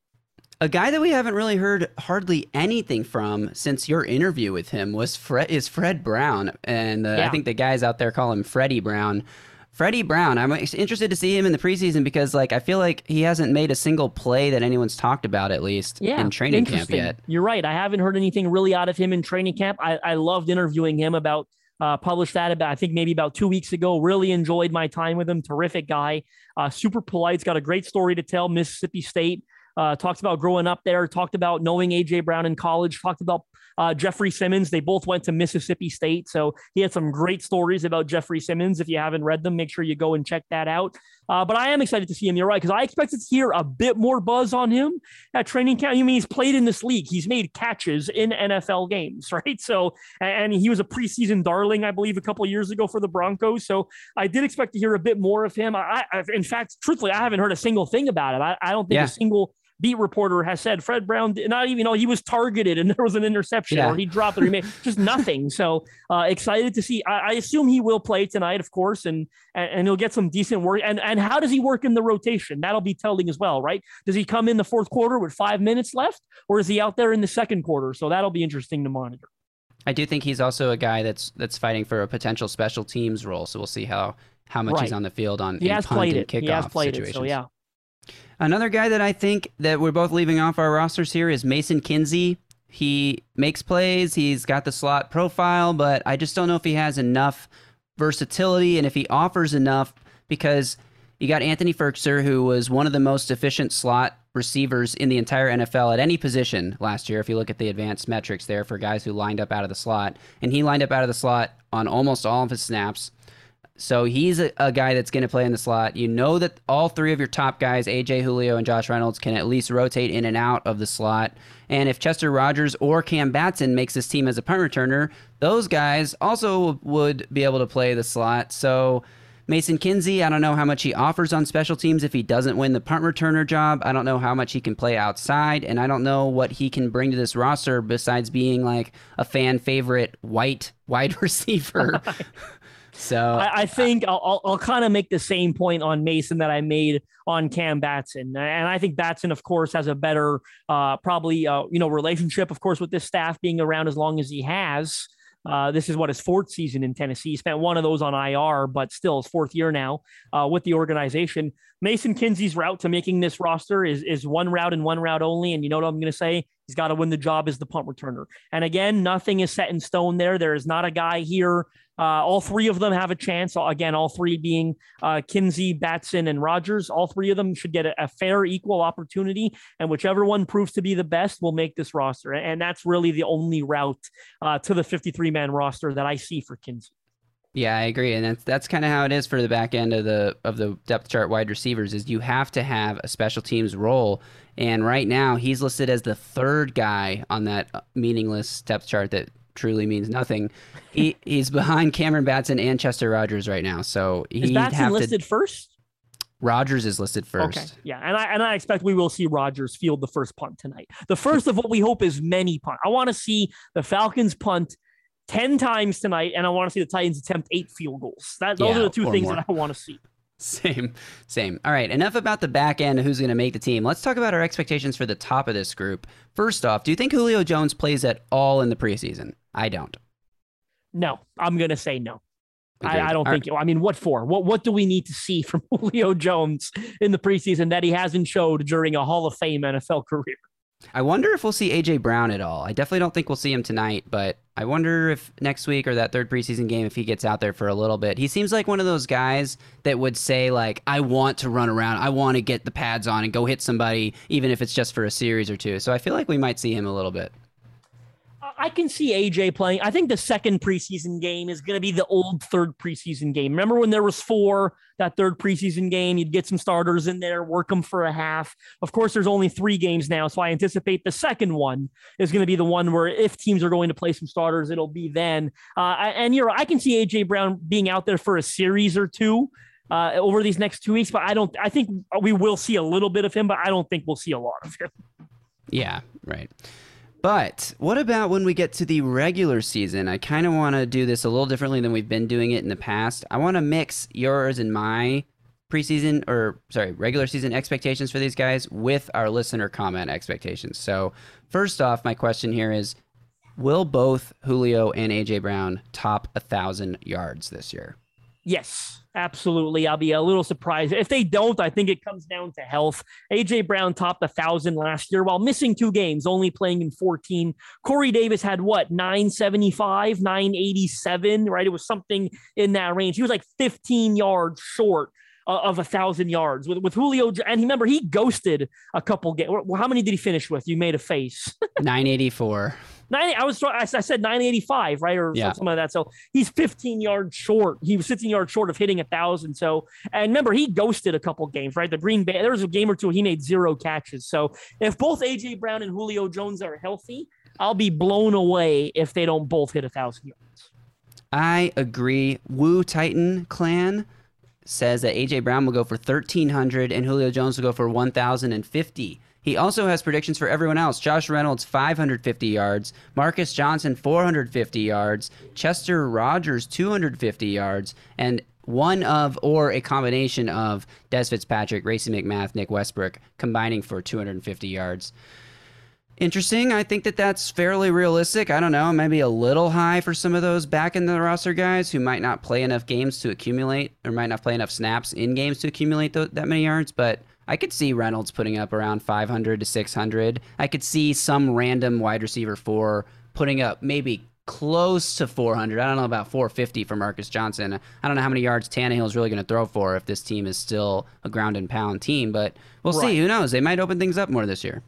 A guy that we haven't really heard hardly anything from since your interview with him was Fred, is Fred Brown, and uh, yeah. I think the guys out there call him Freddie Brown. Freddie Brown, I'm interested to see him in the preseason because, like, I feel like he hasn't made a single play that anyone's talked about at least yeah, in training camp yet. You're right. I haven't heard anything really out of him in training camp. I, I loved interviewing him about uh, published that about I think maybe about two weeks ago. Really enjoyed my time with him. Terrific guy, uh, super polite. He's got a great story to tell. Mississippi State uh, talked about growing up there, talked about knowing AJ Brown in college, talked about uh, Jeffrey Simmons. They both went to Mississippi State. So he had some great stories about Jeffrey Simmons. If you haven't read them, make sure you go and check that out. Uh, but I am excited to see him. You're right, because I expected to hear a bit more buzz on him at training camp. You mean he's played in this league? He's made catches in NFL games, <laughs> right? So, and he was a preseason darling, I believe, a couple years ago for the Broncos. So I did expect to hear a bit more of him. I, I in fact, truthfully, I haven't heard a single thing about it. I, I don't think yeah. a single beat reporter has said Fred Brown did not even know he was targeted and <laughs> there was an interception yeah. or he dropped or he made just nothing. So uh, excited to see. I, I, assume he will play tonight, of course, and, and and he'll get some decent work. And and how does he work in the rotation? That'll be telling as well, right? Does he come in the fourth quarter with five minutes left, or is he out there in the second quarter? So that'll be interesting to monitor. I do think he's also a guy that's that's fighting for a potential special teams role. So we'll see how how much right. he's on the field on he has played it. He has played situations. it. So yeah. Another guy that I think that we're both leaving off our rosters here is Mason Kinsey. He makes plays, he's got the slot profile, but I just don't know if he has enough versatility and if he offers enough because you got Anthony Firkser, who was one of the most efficient slot receivers in the entire NFL at any position last year. If you look at the advanced metrics there for guys who lined up out of the slot, and he lined up out of the slot on almost all of his snaps. So he's a, a guy that's going to play in the slot. You know that all three of your top guys, AJ Julio and Josh Reynolds, can at least rotate in and out of the slot. And if Chester Rogers or Cam Batson makes this team as a punt returner, those guys also would be able to play the slot. So Mason Kinsey, I don't know how much he offers on special teams if he doesn't win the punt returner job. I don't know how much he can play outside, and I don't know what he can bring to this roster besides being like a fan favorite white wide <laughs> receiver. <laughs> So I, I think I'll, I'll, I'll kind of make the same point on Mason that I made on Cam Batson, and I think Batson, of course, has a better, uh, probably uh, you know, relationship, of course, with this staff being around as long as he has. Uh, this is what his fourth season in Tennessee. He spent one of those on IR, but still his fourth year now uh, with the organization. Mason Kinsey's route to making this roster is is one route and one route only. And you know what I'm going to say? He's got to win the job as the punt returner. And again, nothing is set in stone there. There is not a guy here uh, all three of them have a chance. Again, all three being uh, Kinsey, Batson, and Rogers. All three of them should get a, a, fair, equal opportunity, and whichever one proves to be the best will make this roster. And that's really the only route uh, to the 53 man roster that I see for Kinsey. Yeah, I agree, and that's that's kind of how it is for the back end of the of the depth chart wide receivers. Is you have to have a special teams role, and right now he's listed as the third guy on that uh, meaningless depth chart that truly means nothing. He he's behind Cameron Batson and Chester Rogers right now, so he is Batson listed to, first. Rogers is listed first. Okay, yeah, and I and I expect we will see Rogers field the first punt tonight. The first of what we hope is many punt. I want to see the Falcons punt ten times tonight, and I want to see the Titans attempt eight field goals. That those Yeah, are the two things more. that I want to see. <laughs> Same, same. All right, enough about the back end, who's going to make the team. Let's talk about our expectations for the top of this group. First off, do you think Julio Jones plays at all in the preseason? I don't. No, I'm gonna say no. I, I don't All think. I mean, what for? What what do we need to see <laughs> from Julio Jones in the preseason that he hasn't showed during a Hall of Fame NFL career? I wonder if we'll see AJ Brown at all. I definitely don't think we'll see him tonight, but I wonder if next week or that third preseason game if he gets out there for a little bit. He seems like one of those guys that would say like I want to run around. I want to get the pads on and go hit somebody even if it's just for a series or two. So I feel like we might see him a little bit. I- can see AJ playing. I think the second preseason game is going to be the old third preseason game. Remember when there was four that third preseason game? You'd get some starters in there, work them for a half. Of course, there's only three games now, so I anticipate the second one is going to be the one where if teams are going to play some starters, it'll be then. Uh, and you're, I can see AJ Brown being out there for a series or two. Uh, over these next two weeks, but I don't. I think we will see a little bit of him, but I don't think we'll see a lot of him. Yeah, right. But what about when we get to the regular season? I kind of want to do this a little differently than we've been doing it in the past. I want to mix yours and my preseason or sorry, regular season expectations for these guys with our listener comment expectations. So, first off, my question here is will both Julio and AJ Brown top a 1000 yards this year? Yes, absolutely. I'll be a little surprised if they don't. I think it comes down to health. AJ Brown topped a thousand last year while missing two games, only playing in 14. Corey Davis had what 975, 987, right? It was something in that range. He was like 15 yards short of a thousand yards with, with Julio. And remember, he ghosted a couple games. How many did he finish with? You made a face. <laughs> 984. 90, I was I said 985, right? Or Yeah. something like that. So he's 15 yards short. He was 15 yards short of hitting a thousand. So and remember, he ghosted a couple games, right? The Green Bay, there was a game or two he made zero catches. So if both AJ Brown and Julio Jones are healthy, I'll be blown away if they don't both hit a thousand yards. I agree. Woo Titan clan says that AJ Brown will go for 1300 and Julio Jones will go for 1050. He also has predictions for everyone else. Josh Reynolds 550 yards, Marcus Johnson 450 yards, Chester Rogers 250 yards, and one of or a combination of Dez Fitzpatrick, Racey McMath, Nick Westbrook combining for 250 yards. Interesting. I think that that's fairly realistic. I don't know, maybe a little high for some of those back in the roster guys who might not play enough games to accumulate or might not play enough snaps in games to accumulate th- that many yards. But I could see Reynolds putting up around 500 to 600. I could see some random wide receiver four putting up maybe close to 400. I don't know about 450 for Marcus Johnson. I don't know how many yards Tannehill is really going to throw for if this team is still a ground and pound team, but we'll Right. see. Who knows? They might open things up more this year.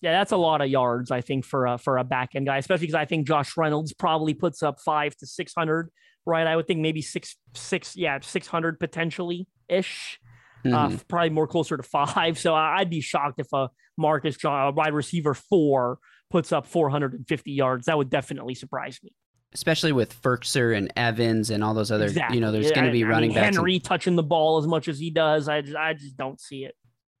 Yeah, that's a lot of yards, I think, for a for a back end guy, especially because I think Josh Reynolds probably puts up five to six hundred, right? I would think maybe six six, yeah, six hundred potentially ish. Uh, Mhm. probably more closer to five. So I'd be shocked if a Marcus John, a wide receiver four, puts up 450 yards. That would definitely surprise me. especially with Firkser and Evans and all those other, you know, there's going to be I- running mean, backs. and- Henry touching the ball as much as he does. I just, I just don't see it.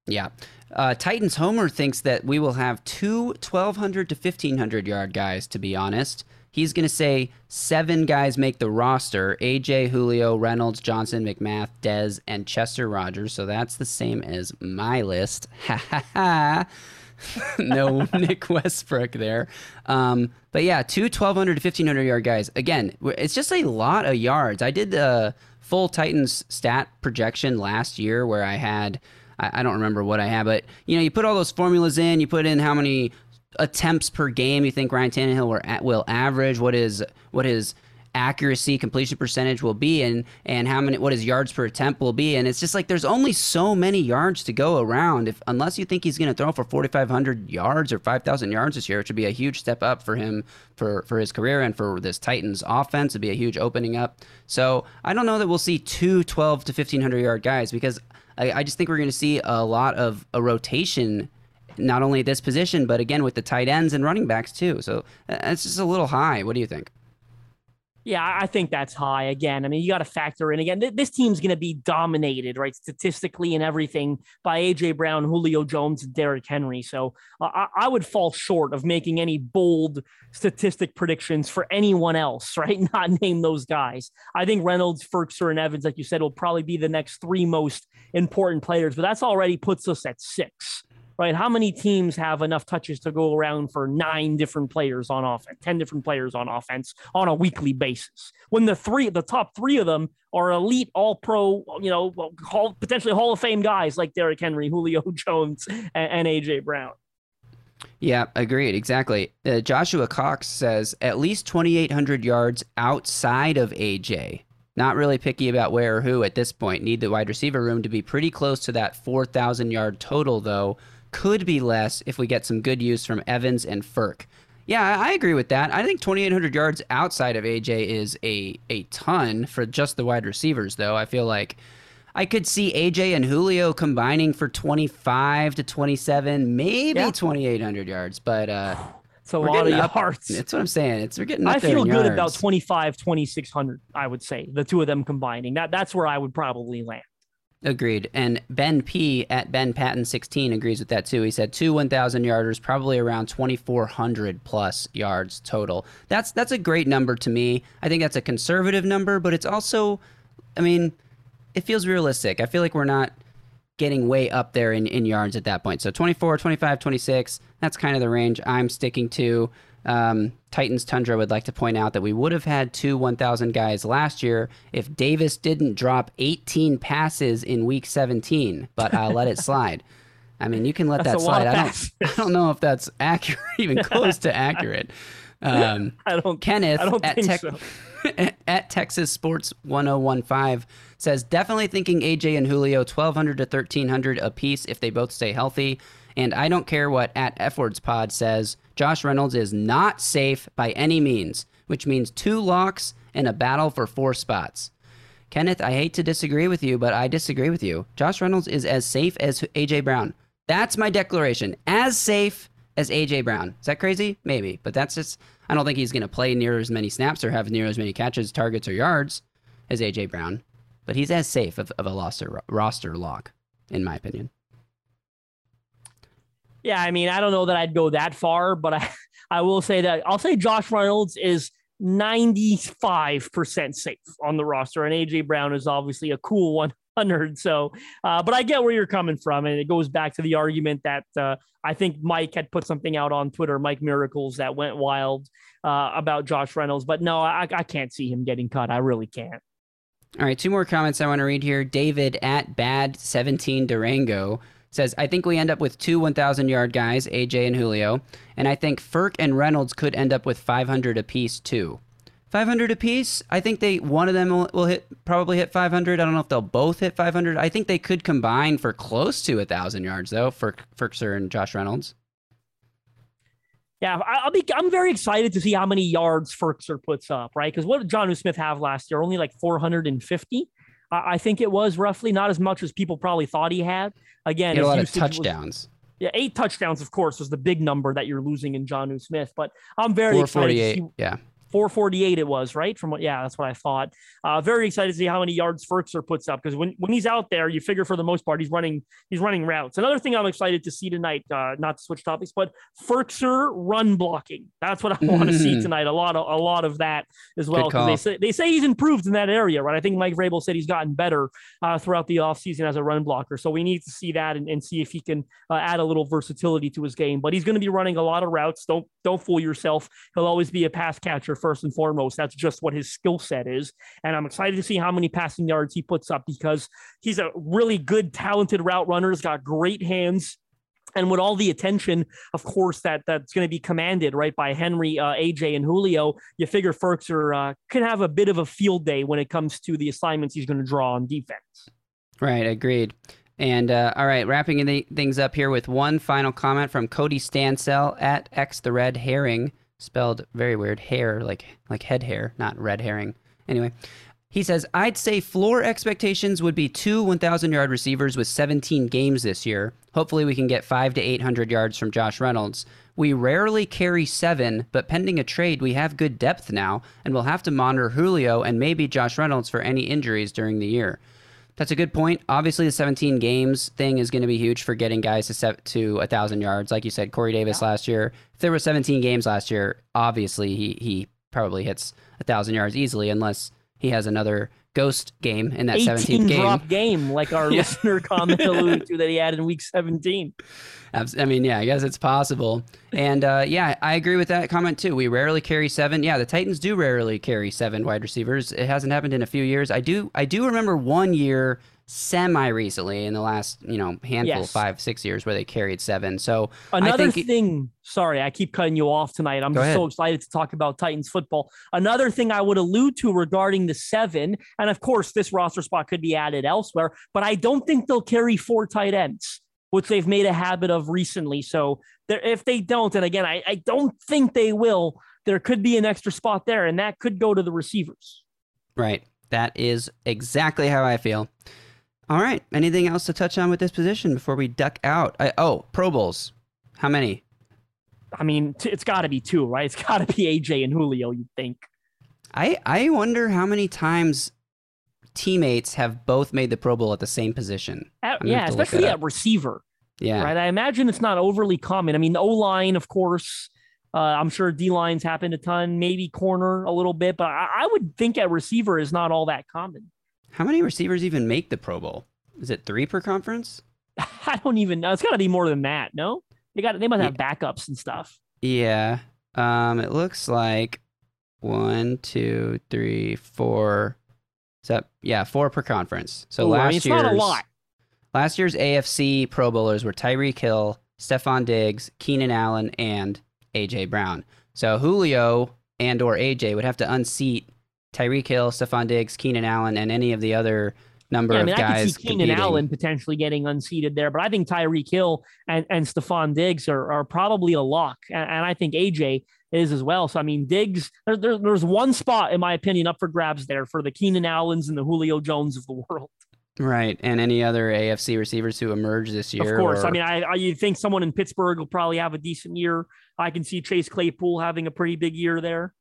yeah. Uh, Titans Homer thinks that we will have two 1,200 to 1,500 yard guys, to be honest. He's going to say seven guys make the roster AJ, Julio, Reynolds, Johnson, McMath, Dez, and Chester Rogers. So that's the same as my list. Ha ha ha. no <laughs> Nick Westbrook there. Um, but yeah, two 1,200 to 1,500 yard guys. Again, it's just a lot of yards. I did the full Titans stat projection last year where I had, I, I don't remember what I had, but you know, you put all those formulas in, you put in how many attempts per game you think Ryan Tannehill will, average, what is, what his accuracy completion percentage will be and and how many what his yards per attempt will be? And it's just like there's only so many yards to go around. If unless you think he's going to throw for 4500 yards or 5000 yards this year which would be a huge step up for him for for his career and for this Titans offense. Would be a huge opening up. So I don't know that we'll see two 12 to 1500 yard guys because I, I just think we're going to see a lot of a rotation not only this position but again with the tight ends and running backs too so uh, it's just a little high what do you think Yeah, I think that's high. Again, I mean, you got to factor in again. Th- this team's going to be dominated, right, statistically and everything by AJ Brown, Julio Jones, and Derrick Henry. So uh, I-, I would fall short of making any bold statistic predictions for anyone else, <laughs> right? Not name those guys. I think Reynolds, Firkser, and Evans, like you said, will probably be the next three most important players, but that's already puts us at six right? How many teams have enough touches to go around for nine different players on offense, 10 different players on offense on a weekly basis? When the three, the top three of them are elite, all pro, you know, hall, potentially Hall of Fame guys like Derrick Henry, <laughs> Julio Jones, and, and AJ Brown. Yeah, agreed. Exactly. Uh, Joshua Cox says at least 2,800 yards outside of AJ. Not really picky about where or who at this point. Need the wide receiver room to be pretty close to that 4,000 yard total, though could be less if we get some good use from Evans and Ferk. Yeah, I agree with that. I think 2,800 yards outside of AJ is a a ton for just the wide receivers, though. I feel like I could see AJ and Julio combining for 25 to 27, maybe yeah. 2,800 yards, but uh, it's a lot of up, yards. <laughs> That's what I'm saying. It's we're getting. I feel good yards. about 25, 2,600. I would say the two of them combining. That that's where I would probably land. Agreed. And Ben P at Ben Patton 16 agrees with that too. He said two 1,000 yarders, probably around 2,400 plus yards total. That's that's a great number to me. I think that's a conservative number, but it's also, I mean, it feels realistic. I feel like we're not getting way up there in, in yards at that point. So 24, 25, 26, that's kind of the range I'm sticking to. Um, Titans Tundra would like to point out that we would have had two 1,000 guys last year if Davis didn't drop 18 passes in week 17, but I'll let it slide. I mean, you can let that's that slide. I don't, I don't know if that's accurate, <laughs> even close to accurate. Um, <laughs> I don't. Kenneth I don't at, think so. <laughs> at Texas Sports 1015 says definitely thinking AJ and Julio 1200 to 1300 a piece if they both stay healthy. And I don't care what at F Words Pod says. Josh Reynolds is not safe by any means, which means two locks and a battle for four spots. Kenneth, I hate to disagree with you, but I disagree with you. Josh Reynolds is as safe as AJ Brown. That's my declaration. As safe as AJ Brown. Is that crazy? Maybe, but that's just. I don't think he's going to play near as many snaps or have near as many catches, targets, or yards as AJ Brown. But he's as safe of, of a roster roster lock, in my opinion. Yeah, I mean, I don't know that I'd go that far, but I, <laughs> I will say that I'll say Josh Reynolds is 95% safe on the roster, and AJ Brown is obviously a cool 100. So, uh, but I get where you're coming from, and it goes back to the argument that uh, I think Mike had put something out on Twitter, Mike Miracles, that went wild uh, about Josh Reynolds. But no, I, I can't see him getting cut. I really can't. All right, two more comments I want to read here. David at Bad 17 Durango says, I think we end up with two 1,000 yard guys, AJ and Julio, and I think Ferk and Reynolds could end up with 500 apiece too. 500 apiece. I think they one of them will, will, hit probably hit 500. I don't know if they'll both hit 500. I think they could combine for close to a thousand yards though. for Firkser and Josh Reynolds. Yeah, I'll be. I'm very excited to see how many yards Firkser puts up. Right, because what did John Jonnu Smith have last year? Only like 450. I think it was roughly not as much as people probably thought he had. Again, he had a lot of touchdowns. Was, yeah, eight touchdowns, of course, was the big number that you're losing in Jonnu Smith. But I'm very excited. To see, yeah. 448 it was, right? From what, yeah, that's what I thought. Uh, very excited to see how many yards Firkser puts up because when, when he's out there, you figure for the most part he's running he's running routes. Another thing I'm excited to see tonight, uh, not to switch topics, but Firkser run blocking. That's what I <laughs> want to see tonight. A lot of a lot of that as well they say they say he's improved in that area, right? I think Mike Vrabel said he's gotten better uh, throughout the offseason as a run blocker. So we need to see that and, and see if he can uh, add a little versatility to his game. But he's going to be running a lot of routes. Don't don't fool yourself. He'll always be a pass catcher first and foremost. That's just what his skill set is. And I'm excited to see how many passing yards he puts up because he's a really good, talented route runner. He's got great hands. And with all the attention, of course, that that's going to be commanded right by Henry, uh, AJ, and Julio, you figure Firkser uh, can have a bit of a field day when it comes to the assignments he's going to draw on defense. Right, agreed. And uh, all right, wrapping things up here with one final comment from Cody Stansell at X the Red Herring spelled very weird, hair like like head hair, not red herring. Anyway, he says, I'd say floor expectations would be two 1,000 yard receivers with 17 games this year. Hopefully, we can get five to 800 yards from Josh Reynolds. We rarely carry seven, but pending a trade, we have good depth now, and we'll have to monitor Julio and maybe Josh Reynolds for any injuries during the year. That's a good point. Obviously, the 17 games thing is going to be huge for getting guys to set to a thousand yards. Like you said, Corey Davis last year. If there were 17 games last year, obviously he he probably hits a thousand yards easily, unless he has another ghost game in that 17th game. drop game, like our <laughs> Yeah. listener comment alluded to that he had in week 17. I mean, yeah, I guess it's possible. And uh, yeah, I agree with that comment too. We rarely carry seven. Yeah, the Titans do rarely carry seven wide receivers. It hasn't happened in a few years. I do. I do remember one year, semi recently, in the last you know handful, Yes. five, six years, where they carried seven. So I Another thing, sorry, I keep cutting you off tonight. I'm Go just ahead. so excited to talk about Titans football. Another thing I would allude to regarding the seven, and of course, this roster spot could be added elsewhere, but I don't think they'll carry four tight ends, which they've made a habit of recently. So if they don't, and again, I, I don't think they will, there could be an extra spot there, and that could go to the receivers. right, that is exactly how I feel. All right. Anything else to touch on with this position before we duck out? I, oh, Pro Bowls. How many? I mean, t- it's got to be two, right? <laughs> It's got to be AJ and Julio, you'd think. I I wonder how many times teammates have both made the Pro Bowl at the same position. At- yeah, have to look especially at receiver. Yeah. right? I imagine it's not overly common. I mean, O line, of course. Uh, I'm sure D lines happened a ton, maybe corner a little bit, but I, I would think at receiver is not all that common. How many receivers even make the Pro Bowl? Is it three per conference? <laughs> I don't even know. It's got to be more than that. No, they got they must have backups and stuff. Yeah. Um, it looks like one, two, three, four. Is that yeah, four per conference. So Ooh, last I mean, it's year's not a lot. last year's AFC Pro Bowlers were Tyreek Hill, Stefon Diggs, Keenan Allen, and AJ Brown. So Julio and or AJ would have to unseat Tyreek Hill, Stefon Diggs, Keenan Allen, and any of the other number Yeah, I of mean, I guys could see Keenan competing. Allen potentially getting unseated there, but I think Tyreek Hill and, and Stefon Diggs are, are probably a lock. And, and I think AJ is as well. So, I mean, Diggs, there, there- there's one spot, in my opinion, up for grabs there for the Keenan Allens and the Julio Jones of the world. Right, and any other AFC receivers who emerge this year. Of course. I mean, I, I you think someone in Pittsburgh will probably have a decent year. I can see Chase Claypool having a pretty big year there.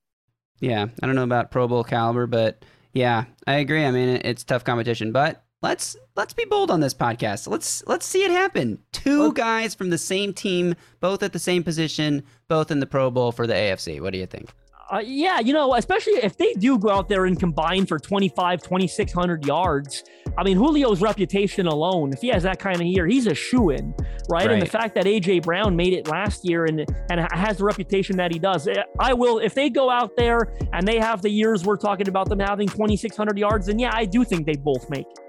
Yeah, I don't know about Pro Bowl caliber, but yeah, I agree. I mean, it's tough competition, but let's let's be bold on this podcast. Let's let's see it happen. 2 Let's- guys from the same team, both at the same position, both in the Pro Bowl for the AFC. What do you think? Uh, yeah, you know, especially if they do go out there and combine for 25, 2,600 yards. I mean, Julio's reputation alone, if he has that kind of year, he's a shoe in, right? And the fact that A.J. Brown made it last year and, and has the reputation that he does, eh, I will, if they go out there and they have the years we're talking about them having 2,600 yards, then yeah, I do think they both make it.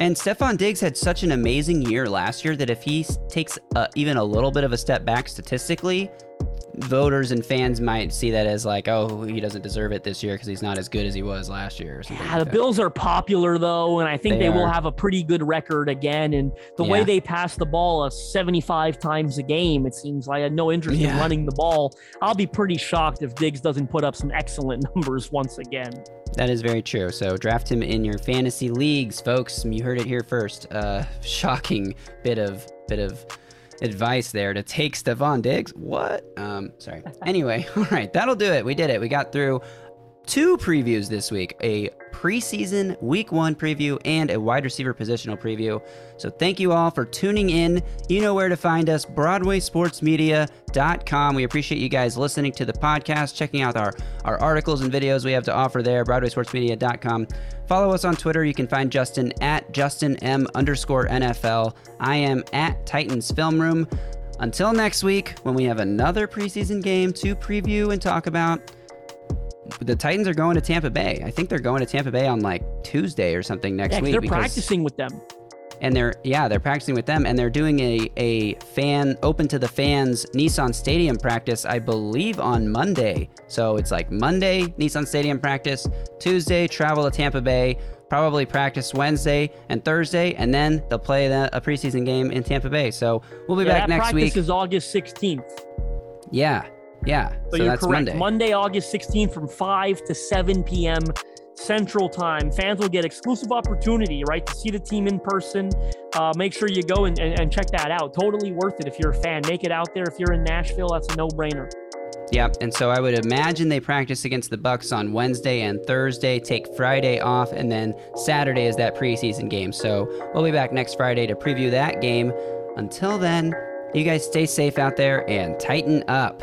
And Stefon Diggs had such an amazing year last year that if he takes uh, even a little bit of a step back statistically, voters and fans might see that as like, oh, he doesn't deserve it this year because he's not as good as he was last year or something. Yeah, like the that. Bills are popular though, and I think They they, will have a pretty good record again. And the way they pass the ball uh, 75 times a game, it seems like I had no interest in running the ball. I'll be pretty shocked if Diggs doesn't put up some excellent <laughs> numbers once again. That is very true. So draft him in your fantasy leagues, folks. You heard it here first. Uh, <laughs> shocking bit of bit of advice there to take Stefon Diggs. What? Um, sorry. Anyway, <laughs> all right, that'll do it. We did it. We got through two previews this week: a preseason Week One preview and a wide receiver positional preview. So thank you all for tuning in. You know where to find us: BroadwaySportsMedia.com. We appreciate you guys listening to the podcast, checking out our our articles and videos we have to offer there. BroadwaySportsMedia.com. Follow us on Twitter. You can find Justin at Justin M underscore NFL. I am at Titans Film Room. Until next week, when we have another preseason game to preview and talk about, the Titans are going to Tampa Bay. I think they're going to Tampa Bay on like Tuesday or something next Yeah, week. they're because- practicing with them. and they're yeah they're practicing with them and they're doing a a fan open to the fans Nissan Stadium practice I believe on Monday. So it's like Monday Nissan Stadium practice, Tuesday travel to Tampa Bay, probably practice Wednesday and Thursday, and then they'll play the, a preseason game in Tampa Bay. So we'll be Yeah, back next practice week. is August 16th. yeah, yeah. So, So, you're correct. Monday. Monday, August 16th from 5 to 7 p.m. Central Time. Fans will get exclusive opportunity, right, to see the team in person. Uh, make sure you go and, and, and check that out. Totally worth it if you're a fan. Make it out there. If you're in Nashville, that's a no-brainer. Yep, and so I would imagine they practice against the Bucs on Wednesday and Thursday, take Friday off, and then Saturday is that preseason game. So we'll be back next Friday to preview that game. Until then, you guys stay safe out there and Titan up.